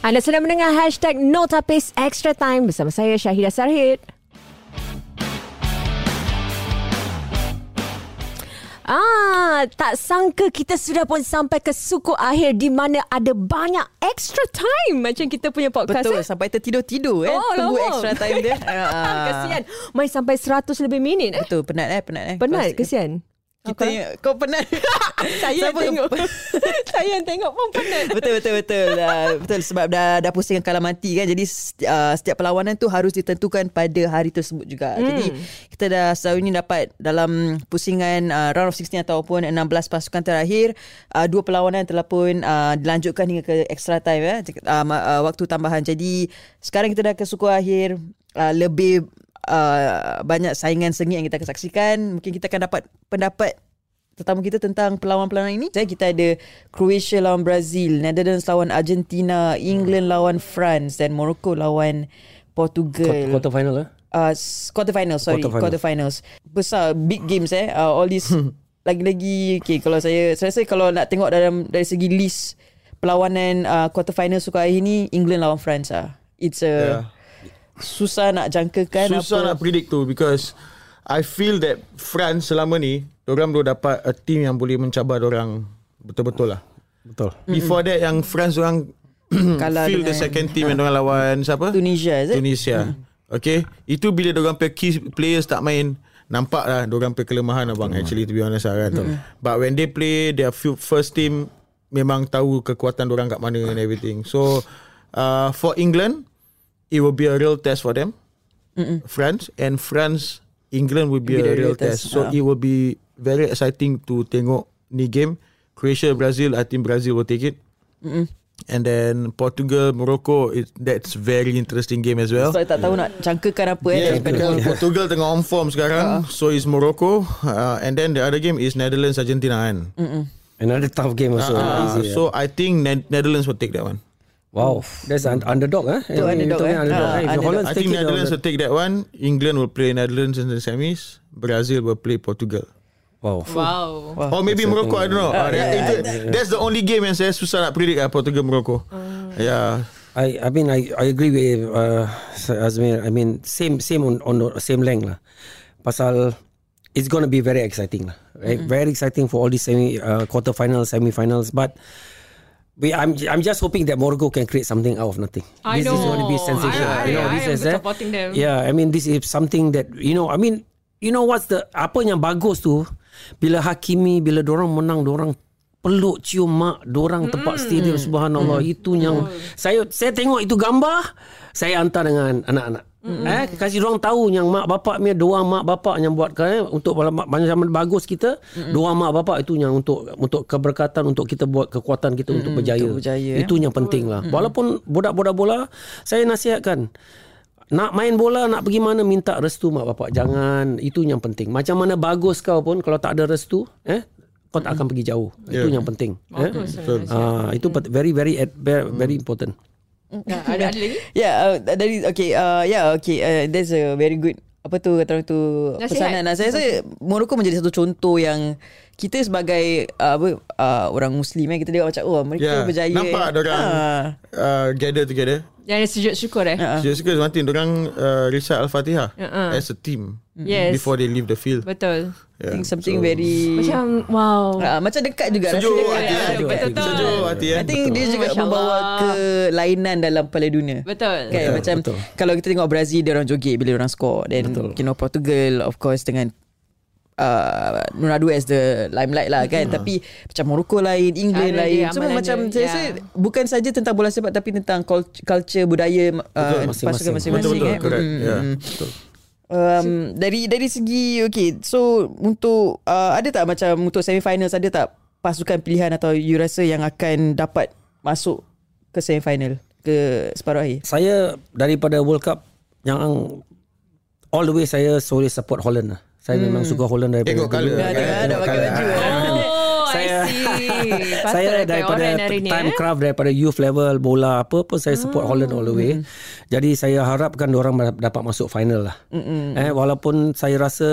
Anda sedang mendengar hashtag Notapis Extra Time bersama saya Syahidah Sarhid. Ah, tak sangka kita sudah pun sampai ke suku akhir di mana ada banyak extra time macam kita punya podcast. Betul eh? sampai tertidur-tidur eh Oh, tunggu lama. extra time dia. Ah. Kesian. Main sampai 100 lebih minit eh. Betul penat eh penat eh. Penat, kesian. Kita kau penat. Saya yang Siapa- tengok. saya yang tengok pun penat. betul betul betul uh, betul sebab dah dah pusing kalah mati kan jadi uh, setiap perlawanan tu harus ditentukan pada hari tersebut juga Hmm. jadi kita dah sejauh ini dapat dalam pusingan uh, round of 16 ataupun 16 pasukan terakhir uh, dua perlawanan telah pun uh, dilanjutkan hingga ke extra time ya uh, uh, waktu tambahan jadi sekarang kita dah ke suku akhir uh, lebih uh, banyak saingan sengit yang kita akan saksikan mungkin kita akan dapat pendapat tetamu kita tentang perlawanan-perlawanan ini. Saya kita ada Croatia lawan Brazil, Netherlands lawan Argentina, England lawan France dan Morocco lawan Portugal. Quarter final eh? Uh, quarter final, sorry. Quarter Quarter, finals. Besar, big games eh. Uh, all this lagi-lagi okay, kalau saya saya rasa kalau nak tengok dalam dari segi list perlawanan uh, quarter final suka akhir ni England lawan France ah. It's a Yeah. Susah nak jangkakan Susah apa. nak predict tu because I feel that France selama ni Diorang belum dapat a team yang boleh mencabar orang betul-betul lah. Betul. Before that yang France orang Kalah feel the second team yang orang lawan siapa? Tunisia, is it? Tunisia. Okay. Itu bila diorang punya key players tak main nampak lah diorang punya kelemahan abang actually to be honest lah kan. But when they play their few- first team memang tahu kekuatan diorang kat mana and everything. So uh, for England it will be a real test for them. France and France England will be, a real, test. So Ah. it will be very exciting to tengok ni game. Croatia Brazil I think Brazil will take it. And then Portugal Morocco it, that's very interesting game as well. Sebab tak tahu nak jangkakan apa eh Yeah, daripada because Portugal tengah on form sekarang. So is Morocco. Uh, and then the other game is Netherlands Argentina kan. Another tough game also. Uh, Easy, so I think Ne- Netherlands will take that one. Wow, that's an underdog eh. Tu underdog, eh? underdog. Ah, eh. If underdog. Holland I think it, Netherlands uh, will take that one. England will play Netherlands in the semis. Brazil will play Portugal. Wow. Wow. Or maybe Morocco, I don't know. Uh, that- itu- that's the only game yang saya susah nak predict lah, Portugal Morocco. Yeah. I I mean I I agree with uh, Azmir. I mean same same on on the same length lah. Pasal it's going to be very exciting lah. Right? Very exciting for all these semi uh, quarter finals, semi finals. But we I'm I'm just hoping that Morocco can create something out of nothing. I this is going to be know. sensational. I- you know, I this am is eh? supporting them. Yeah, I mean this is something that you know. I mean you know what's the apa yang bagus tu bila Hakimi bila dorang menang dorang peluk cium mak dorang tempat stadium subhanallah itu yang saya saya tengok itu gambar saya hantar dengan anak-anak eh kasih dorang tahu yang mak bapak punya doa mak bapak yang buat eh, untuk macam bagus kita doa mak bapak itu yang untuk untuk keberkatan untuk kita buat kekuatan kita untuk berjaya, untuk berjaya, eh. itu yang penting lah. Walaupun budak-budak bola saya nasihatkan nak main bola nak pergi mana minta restu mak bapak. Jangan. Itu yang penting. Macam mana bagus kau pun kalau tak ada restu eh kau tak akan pergi jauh. Itu Yeah. yang penting Bagus. eh? Ah, itu very very very, very important Nah, ada ada lagi? Yeah, uh, dari okay, uh, yeah, okay. Uh, that's a very good apa tu kata orang tu Nasihat. pesanan. Nah, saya rasa Morocco menjadi satu contoh yang kita sebagai uh, apa uh, orang muslim eh kita tengok macam oh mereka Yeah. berjaya. Nampak eh. orang Ah. uh, gather together. Jangan sujud syukur eh. Ah. Just because one thing, orang uh, recite Al-Fatihah Uh-uh. as a team Yes. before they leave the field. Betul. I think something very Macam wow. Ah, macam dekat juga Sejuk rasa hati, dekat. eh? Sejuk Betul, hati. betul. Sejuk hati eh. I think dia juga Masya membawa Allah. kelainan dalam Piala Dunia. Betul. Kan Betul, macam betul. kalau kita tengok Brazil dia orang joget bila orang score then you know Portugal of course dengan uh, Ronaldo as the limelight lah kan tapi macam Morocco lain England Cara lain dia, semua macam saya ya. rasa bukan saja tentang bola sepak tapi tentang cul- culture budaya uh, masing-masing. pasukan masing-masing Betul-betul, eh. correct. Mm, Yeah, mm. betul. Um, dari dari segi okay so untuk uh, ada tak macam untuk semi-finals ada tak pasukan pilihan atau you rasa yang akan dapat masuk ke semi-final ke separuh akhir saya daripada World Cup yang all the way saya solely support Holland lah saya memang suka Holland daripada Tengok dulu. colour. Dah tengok ada pakai baju eh. Oh, Saya- I see. Saya daripada time eh? craft daripada youth level bola apa pun saya support Holland all the way. Jadi saya harapkan orang dapat masuk final lah. Eh walaupun saya rasa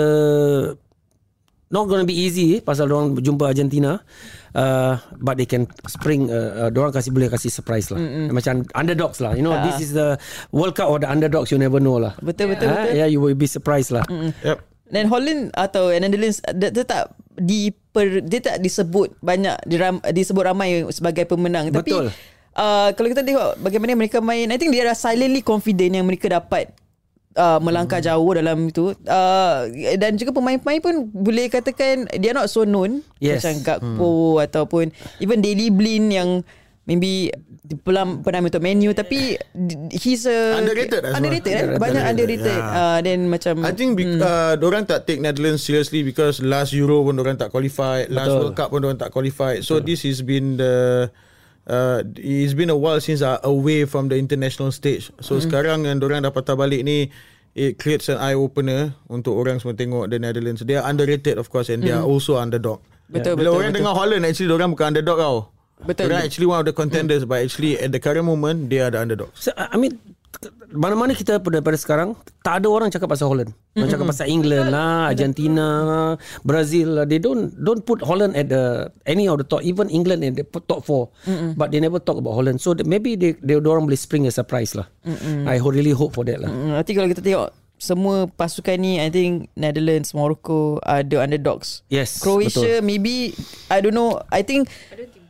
not going to be easy pasal orang jumpa Argentina. Uh, but they can spring uh, uh, orang kasih boleh kasih surprise lah. Mm-hmm. Macam underdogs lah. You know, this is the World Cup or the underdogs you never know lah. Betul, betul, Ah, betul. Yeah, you will be surprised lah. Yep. Dan Holland atau Netherlands dia, dia tak di dia tak disebut banyak diram, disebut ramai sebagai pemenang Betul. tapi uh, kalau kita tengok bagaimana mereka main I think they are silently confident yang mereka dapat uh, melangkah Hmm. jauh dalam itu uh, dan juga pemain-pemain pun boleh katakan dia not so known Yes. macam Gakpo ataupun even Daily Blind yang maybe pernah pernah untuk menu tapi he's a Underrated lah underrated eh? banyak Underrated, underrated ya. uh, then macam I think Hmm. uh, orang tak take Netherlands seriously because last Euro pun orang tak qualify, last Betul. World Cup pun orang tak qualify. So this has been the uh, it's been a while since uh, away from the international stage. So Hmm. sekarang yang orang dah patah balik ni it creates an eye opener untuk orang semua tengok the Netherlands. They are underrated of course and they are also underdog. Hmm. Betul, Bila betul, orang betul. dengar Holland actually orang bukan underdog tau. Betul. Orang actually one of the contenders but actually at the current moment they are the underdogs. So, I mean mana-mana kita pada pada sekarang tak ada orang cakap pasal Holland. Orang cakap pasal England lah, Argentina lah, Brazil lah. They don't don't put Holland at the any of the top even England in the top 4. But they never talk about Holland. So maybe they they orang boleh spring a surprise lah. I ho- really hope for that lah. Mm, Nanti kalau kita tengok semua pasukan ni I think Netherlands, Morocco are the underdogs. Yes, Croatia maybe I don't know. I think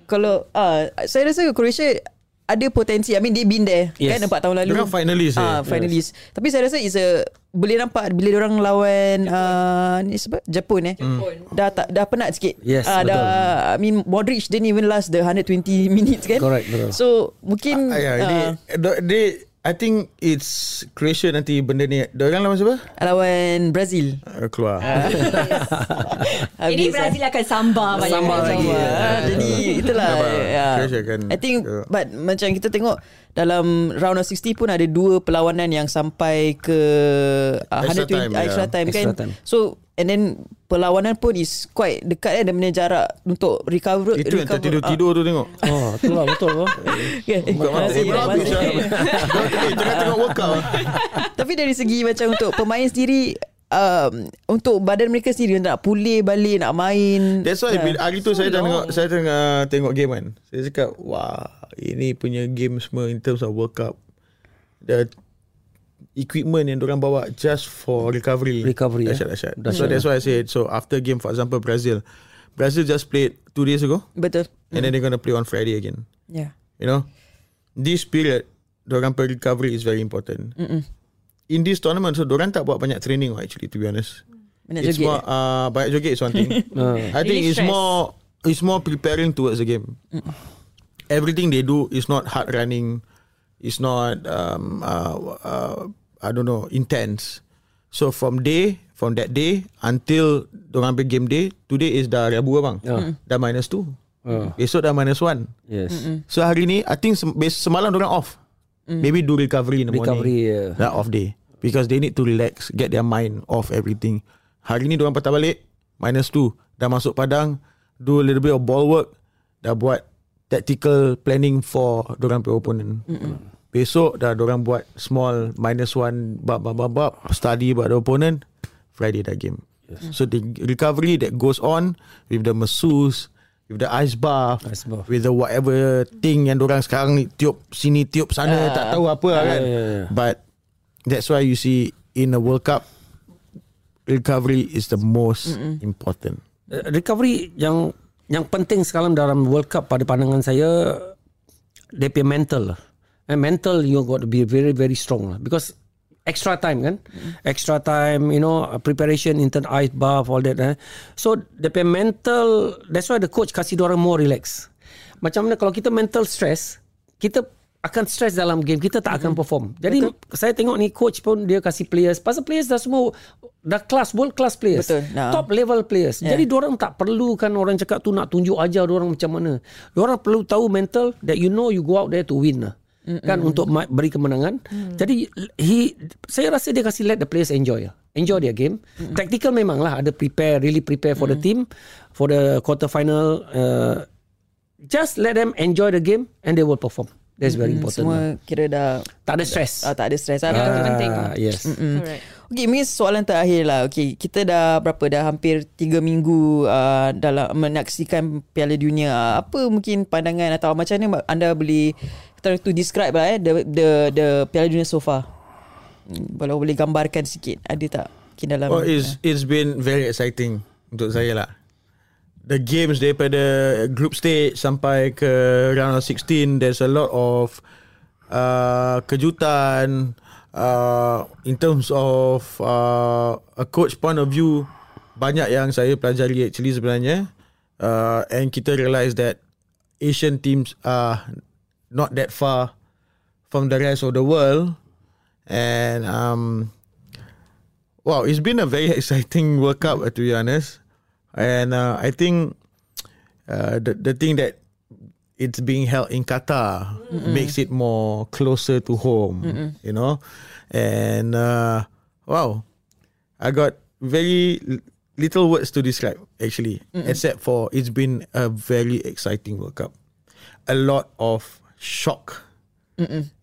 kalau uh, saya rasa Croatia ada potensi. I mean they been there Yes. kan 4 tahun lalu. Diorang finalist, Ah, eh. finalist. Tapi saya rasa is a boleh nampak bila orang lawan uh, ni sebab Jepun eh. Dah tak dah penat sikit. Yes, betul. dah I mean Modric didn't even last the 120 minutes kan. Correct, betul. So mungkin Ah, ya, ini ah, they I think it's Croatia nanti benda ni. Diorang lawan siapa? lawan Brazil. Uh, keluar. Ini Habis, Brazil akan sambar banyak Sambar kali. lagi, ya. Ah, jadi itulah ya. Croatia kan, I think uh, but macam kita tengok dalam round of 60 pun ada dua perlawanan yang sampai ke uh, Extra 120 time, uh, extra ya. time kan. Extra time. So and then perlawanan pun is quite dekat eh dan punya jarak untuk recover Itu yang recover, tertidur-tidur tu tengok. Oh, tu lah betul tu. Yeah. Bukan mata Masih, Berapa masih. Syah? Eh, Tengah tengok workout Tapi dari segi macam untuk pemain sendiri um, untuk badan mereka sendiri nak pulih balik nak main. That's why bila hari tu saya tengok saya tengah tengok game kan. Saya cakap wah ini punya game semua in terms of World Cup. The equipment yang orang bawa just for recovery. Recovery, Dahsyat, ya. dahsyat. So Dahsyat, that's why I said so after game for example Brazil. Brazil just played two days ago Betul. and then they're going to play on Friday again. Yeah. You know, this period, dorang per recovery is very important. Mm-mm. In this tournament, so dorang tak buat banyak training oh, actually, to be honest. Banyak it's joget, more, uh, banyak joget is one thing. I think Really it's stress. more, it's more preparing towards the game. Everything they do is not hard running, it's not, um, uh, uh, I don't know, intense. So from day, from that day until dorang play game day, today is dah Rabu abang. Ya. Dah minus two. Oh. Besok dah minus one. Yes. So hari ni I think sem- semalam orang off. Maybe do recovery in the Recovery, morning. yeah. That off day because they need to relax, get their mind off everything. Hari ni orang patah balik minus two. Dah masuk padang, do a little bit of ball work, dah buat tactical planning for orang punya opponent. Besok dah orang buat small minus one bab bab bab bab study about the opponent. Friday dah game. So the recovery that goes on with the masseuse, with the ice bath, Ice bath. with the whatever thing yang orang sekarang ni tiup sini tiup sana tak tahu apa lah kan. yeah, yeah. But that's why you see in a World Cup recovery is the most important. Uh, recovery yang yang penting sekarang dalam World Cup pada pandangan saya dia punya mental lah. And mental you got to be very very strong lah because extra time kan extra time you know preparation intern ice bath all that eh. so punya mental that's why the coach kasih orang more relax macam mana kalau kita mental stress kita akan stress dalam game kita tak akan perform jadi saya tengok ni coach pun dia kasih players pasal players dah semua dah class world class players Betul. Nah. top level players. Yeah. Jadi orang tak perlu kan orang cakap tu nak tunjuk ajar orang macam mana. Orang perlu tahu mental that you know you go out there to win lah. Mm-mm. Kan untuk ma- beri kemenangan. Mm. Jadi he saya rasa dia kasih let the players enjoy lah. Enjoy their game. Mm. Tactical memang lah ada prepare really prepare for mm. the team for the quarter final uh, just let them enjoy the game and they will perform. That's very important. Semua Lah. kira dah Tak ada stress. ah, tak ada stress. Ah, betul. penting. Ah, yes. Alright. Okay, mungkin soalan terakhir lah. Okay, kita dah berapa dah hampir 3 minggu uh, dalam menyaksikan Piala Dunia. Apa mungkin pandangan atau macam mana anda boleh kita to describe lah eh the the the Piala Dunia so far. Hmm, Kalau boleh gambarkan sikit, ada tak mungkin dalam Oh, it's it's been very exciting untuk saya lah. The games daripada group stage sampai ke round of 16, there's a lot of uh, kejutan uh, in terms of uh, a coach point of view. Banyak yang saya pelajari actually sebenarnya. Uh, and kita realise that Asian teams are not that far from the rest of the world. And um, Wow, it's been a very exciting World Cup to be honest, and uh, I think uh, the the thing that it's being held in Qatar makes it more closer to home, you know, and uh, wow, I got very little words to describe actually, except for it's been a very exciting World Cup, a lot of shock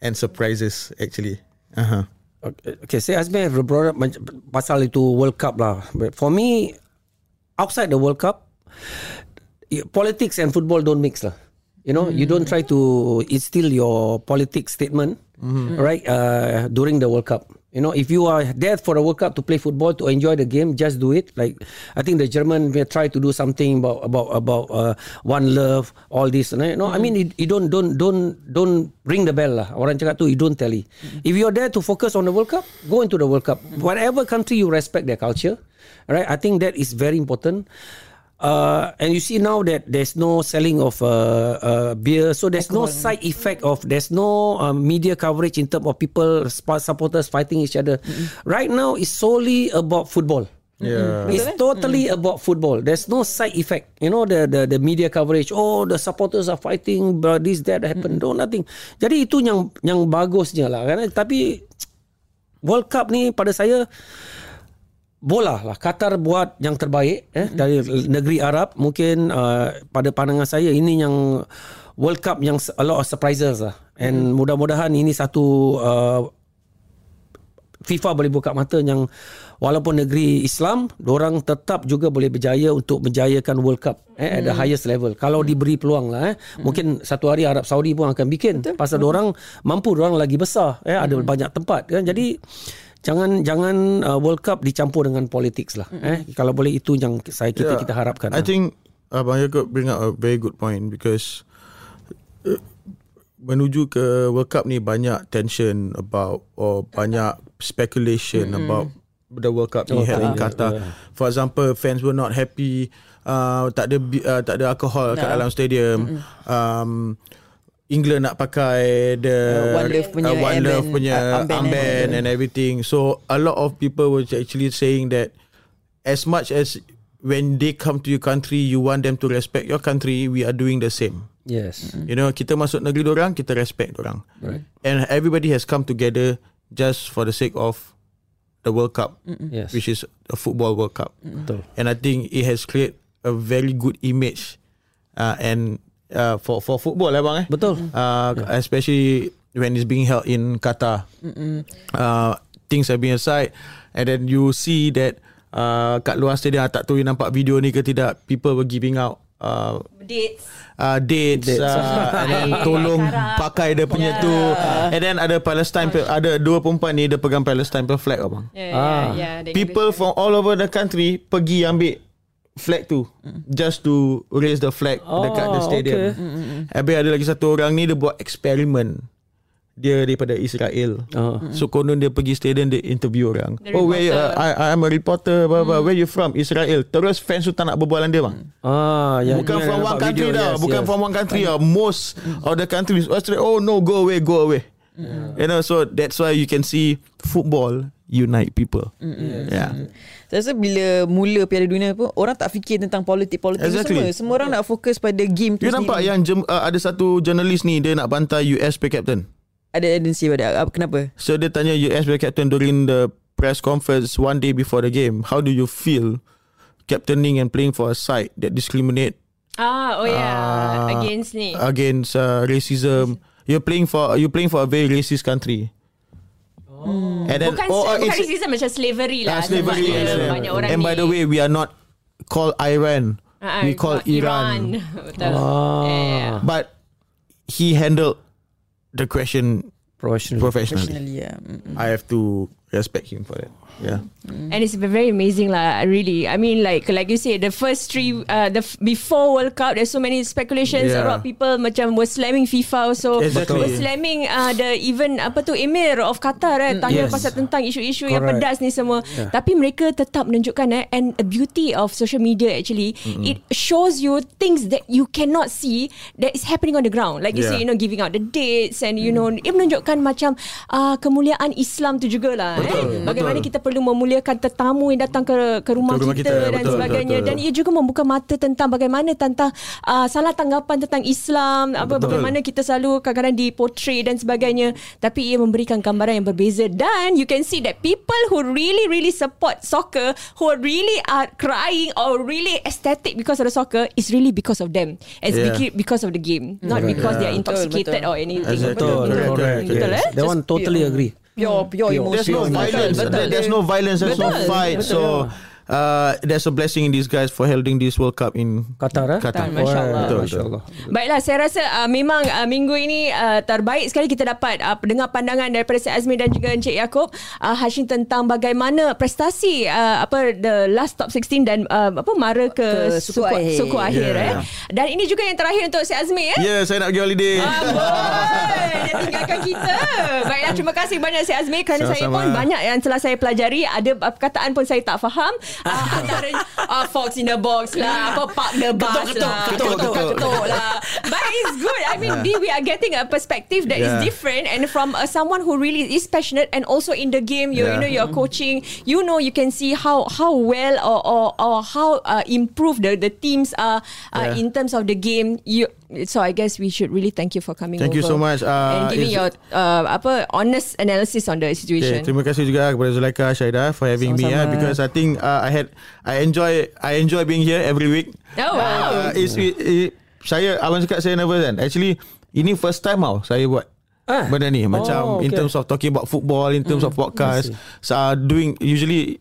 and surprises actually. Uh huh. Okay, saya Azmi have brought up pasal itu World Cup lah. But for me, outside the World Cup, politics and football don't mix lah. You know, you don't try to instill your politics statement, right, uh, during the World Cup. You know, if you are there for a World Cup to play football to enjoy the game, just do it. Like I think the German will try to do something about about about uh, one love, all this. You know, I mm-hmm. mean, you, you don't don't don't don't ring the bell lah. Orang cakap tu, you don't tally. Mm-hmm. If you're there to focus on the World Cup, go into the World Cup. Mm-hmm. Whatever country you respect their culture, right? I think that is very important. Uh, and you see now that there's no selling of uh, uh, beer, so there's no side effect of there's no um, media coverage in terms of people supporters fighting each other. Right now, it's solely about football. Yeah. It's totally about football. There's no side effect. You know the the the media coverage. Oh, the supporters are fighting, but this that happened. No, nothing. Jadi itu yang yang bagusnya lah. Kan? Tapi World Cup ni pada saya bola lah. Qatar buat yang terbaik eh dari negeri Arab. Mungkin uh, pada pandangan saya ini yang World Cup yang a lot of surprises lah. And mudah-mudahan ini satu uh, FIFA boleh buka mata yang walaupun negeri Islam orang tetap juga boleh berjaya untuk menjayakan World Cup eh, at the highest level. Kalau diberi peluang lah eh. mungkin satu hari Arab Saudi pun akan bikin. Pasal orang mampu orang lagi besar eh ada banyak tempat kan. Jadi jangan jangan uh, World Cup dicampur dengan politics lah eh kalau boleh itu yang saya kita Yeah. kita harapkan I lah. think Abang Yaakob bring up a very good point because uh, menuju ke World Cup ni banyak tension about or banyak speculation mm-hmm. about the World Cup ni Oh, held in Qatar. yeah. For example, fans were not happy uh, tak ada uh, tak ada alcohol kat dalam stadium. Um England nak pakai the Uh, One Love punya uh, One Love airband, punya uh, armband, armband and everything. So a lot of people were actually saying that as much as when they come to your country, you want them to respect your country, we are doing the same. yes You know, kita masuk negeri orang, kita respect orang. Right. And everybody has come together just for the sake of the World Cup, yes which is a football World Cup. betul And I think it has created a very good image uh, and uh, for for football lah bang eh. betul Uh, especially when it's being held in Qatar. Uh, things are being aside and then you see that uh, kat luar stadium tak tahu you nampak video ni ke tidak people were giving out uh, Dates. uh, dates, Dates. Uh, and then tolong pakai dia punya tu and then ada Palestine pe- ada dua perempuan ni dia pegang Palestine flag abang Yeah, Ah. yeah, yeah. People from all over the country pergi ambil flag tu just to raise the flag Oh, dekat the stadium. okay. Habis ada lagi satu orang ni dia buat eksperimen. Dia daripada Israel. Oh. So konon dia pergi stadium dia interview orang. The oh where you, uh, reporter. I I'm a reporter blah, blah. where you from? Israel. Terus fans tu tak nak berbual dengan dia bang. ah ya Bukan ya, from nampak one country video, dah. yes, Bukan yes. from one country dah. Most of the countries Australia. Oh no, go away, go away. You know, so that's why you can see football unite people. Yeah. Saya rasa bila mula Piala Dunia pun orang tak fikir tentang politik-politik Exactly. semua. Semua orang nak fokus pada game tu You nampak sendiri. yang jem, uh, ada satu journalist ni dia nak bantai US pay captain. Ada agensi pada apa kenapa? So dia tanya US pay captain during the press conference one day before the game. How do you feel captaining and playing for a side that discriminate Ah, oh yeah. Ah, Against ni. against uh, racism? You're playing for you're playing for a very racist country. And then Bukan, oh, uh, bukan it's- racism macam slavery lah. Ah, slavery. Yes, yeah. Banyak orang And ni. by the way, we are not called Iran. Ah, we call Iran. Betul. Ah. Yeah, yeah. But he handled the question Professional. professionally. Professionally, yeah. I have to respect him for that. Yeah. And it's very amazing lah, really. I mean, like like you said, the first three, uh, the f- before World Cup, there's so many speculations. Yeah. A lot of people macam were slamming FIFA also. Exactly. Were slamming uh, the even apa tu Emir of Qatar eh, tanya Yes. pasal tentang isu-isu yang Correct. pedas ni semua. Tapi mereka tetap menunjukkan eh, and a beauty of social media actually, it shows you things that you cannot see that is happening on the ground. Like you Yeah. say, you know, giving out the dates and you know, it menunjukkan macam uh, kemuliaan Islam tu jugalah. Betul, eh. Bagaimana betul. kita perlu memuliakan tetamu yang datang ke ke rumah, Ke rumah kita, kita, dan betul, sebagainya betul, dan ia juga membuka mata tentang bagaimana tentang uh, salah tanggapan tentang Islam apa Betul. bagaimana kita selalu kadang-kadang dipotray dan sebagainya tapi ia memberikan gambaran yang berbeza dan you can see that people who really really support soccer who really are crying or really ecstatic because of the soccer is really because of them it's Yeah. beca- because of the game not Correct. because they are Yeah. intoxicated Betul, or anything Exactly. Betul, Correct, correct. correct. Betul, yes. eh? That one Just totally pure. agree. Pure, pure emotion. There's no violence. Betul. There's no violence. There's no fight. So uh, there's a blessing in disguise for holding this World Cup in Qatar eh? Qatar. Masya Allah. Betul, Masya betul. Allah. Baiklah, saya rasa uh, memang uh, minggu ini uh, terbaik sekali kita dapat uh, dengar pandangan daripada Syed Azmi dan juga Encik Yaakob uh, Hashim tentang bagaimana prestasi uh, apa the last top 16 dan uh, apa mara ke, Ke suku akhir. suku akhir Yeah. eh. Dan ini juga yang terakhir untuk Syed Azmi eh. Yeah, saya nak pergi holiday. Amboi, dia tinggalkan kita. Baiklah, terima kasih banyak Syed Azmi kerana saya Sama-sama. pun banyak yang telah saya pelajari. Ada uh, perkataan pun saya tak faham. Uh, antara uh, Fox in the box lah, apa park the bus Ketuk, lah. ketuk, ketuk, ketuk. ketuk lah. But it's good. I mean, we are getting a perspective that is Yeah. different and from uh, someone who really is passionate and also in the game, you, you Yeah. know, you're coaching, you know, you can see how how well or or, or how uh, improved the, the teams are uh, Yeah. in terms of the game. You so I guess we should really thank you for coming Thank you over so much. Uh, and giving your uh, apa honest analysis on the Okay, situation. terima kasih juga kepada Zulaika Syaida for having me Sama-sama. yeah, because I think uh, I had I enjoy I enjoy being here every week. Oh, wow. Uh, it's, it, it, saya abang cakap saya nervous kan. Actually ini first time tau saya buat Ah. benda ni macam Oh, in okay. terms of talking about football in terms of podcast so, uh, doing usually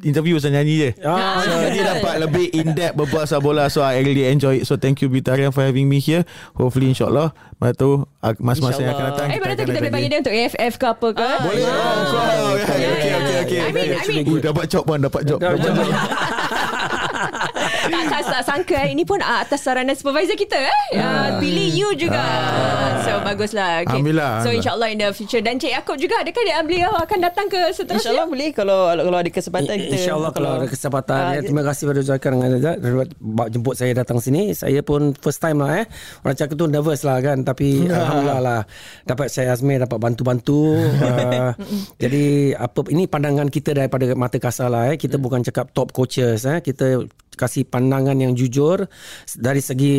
interview saya nyanyi je. Ah, so dia dapat lebih in depth berbual pasal bola. So I really enjoy it so thank you Bitarian for having me here. Hopefully insyaallah lepas tu uh, masa-masa yang akan datang Eh, mana tu kita boleh panggil dia untuk AFF ke apa ke? boleh. Oh, oh, okay, Yeah, okay, yeah. okay, okay. I mean- I mean- Ui, dapat job pun dapat job. Dapat job tak, tak, tak sangka eh. Ini pun uh, atas saranan supervisor kita eh. Uh, pilih you juga. So baguslah. Okay. Alhamdulillah, So insyaAllah in the future. Dan Cik Yaakob juga. Adakah dia beliau akan datang ke seterusnya? InsyaAllah boleh kalau kalau ada kesempatan kita. InsyaAllah kalau ada kesempatan Ah, ya. Terima kasih kepada Zulkar dengan Azad jemput saya datang sini Saya pun first time lah eh Orang cakap tu nervous lah kan Tapi Alhamdulillah lah Dapat saya Azmi Dapat bantu-bantu uh, Jadi apa Ini pandangan kita daripada mata kasar lah eh Kita bukan cakap top coaches eh Kita kasih pandangan yang jujur. Dari segi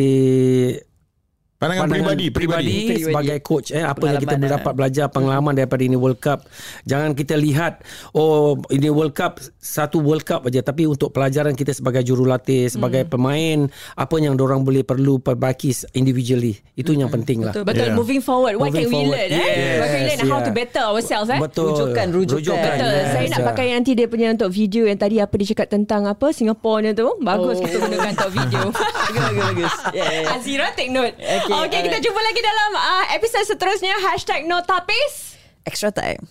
pandangan peribadi peribadi Peribadi. sebagai coach eh apa yang kita boleh eh. dapat belajar pengalaman daripada ini World Cup jangan kita lihat oh ini World Cup satu World Cup aja tapi untuk pelajaran kita sebagai jurulatih sebagai pemain apa yang orang boleh perlu perbaiki individually itu yang penting lah Betul, betul. Yeah. Moving forward, what Moving can we forward. learn? Eh? Yes, what can we learn and how yeah. to better ourselves? Eh? betul Rujukan, rujukan. Betul. yes, Saya nak yeah. pakai nanti dia punya untuk video yang tadi apa dia cakap tentang apa Singapore tu. Bagus Oh. kita gunakan untuk video. Bagus, bagus, bagus. Yeah, yeah, yeah. Azira take note. Okay, Okay, okay kita jumpa lagi dalam uh, episod seterusnya. Hashtag no tapis. Extra time.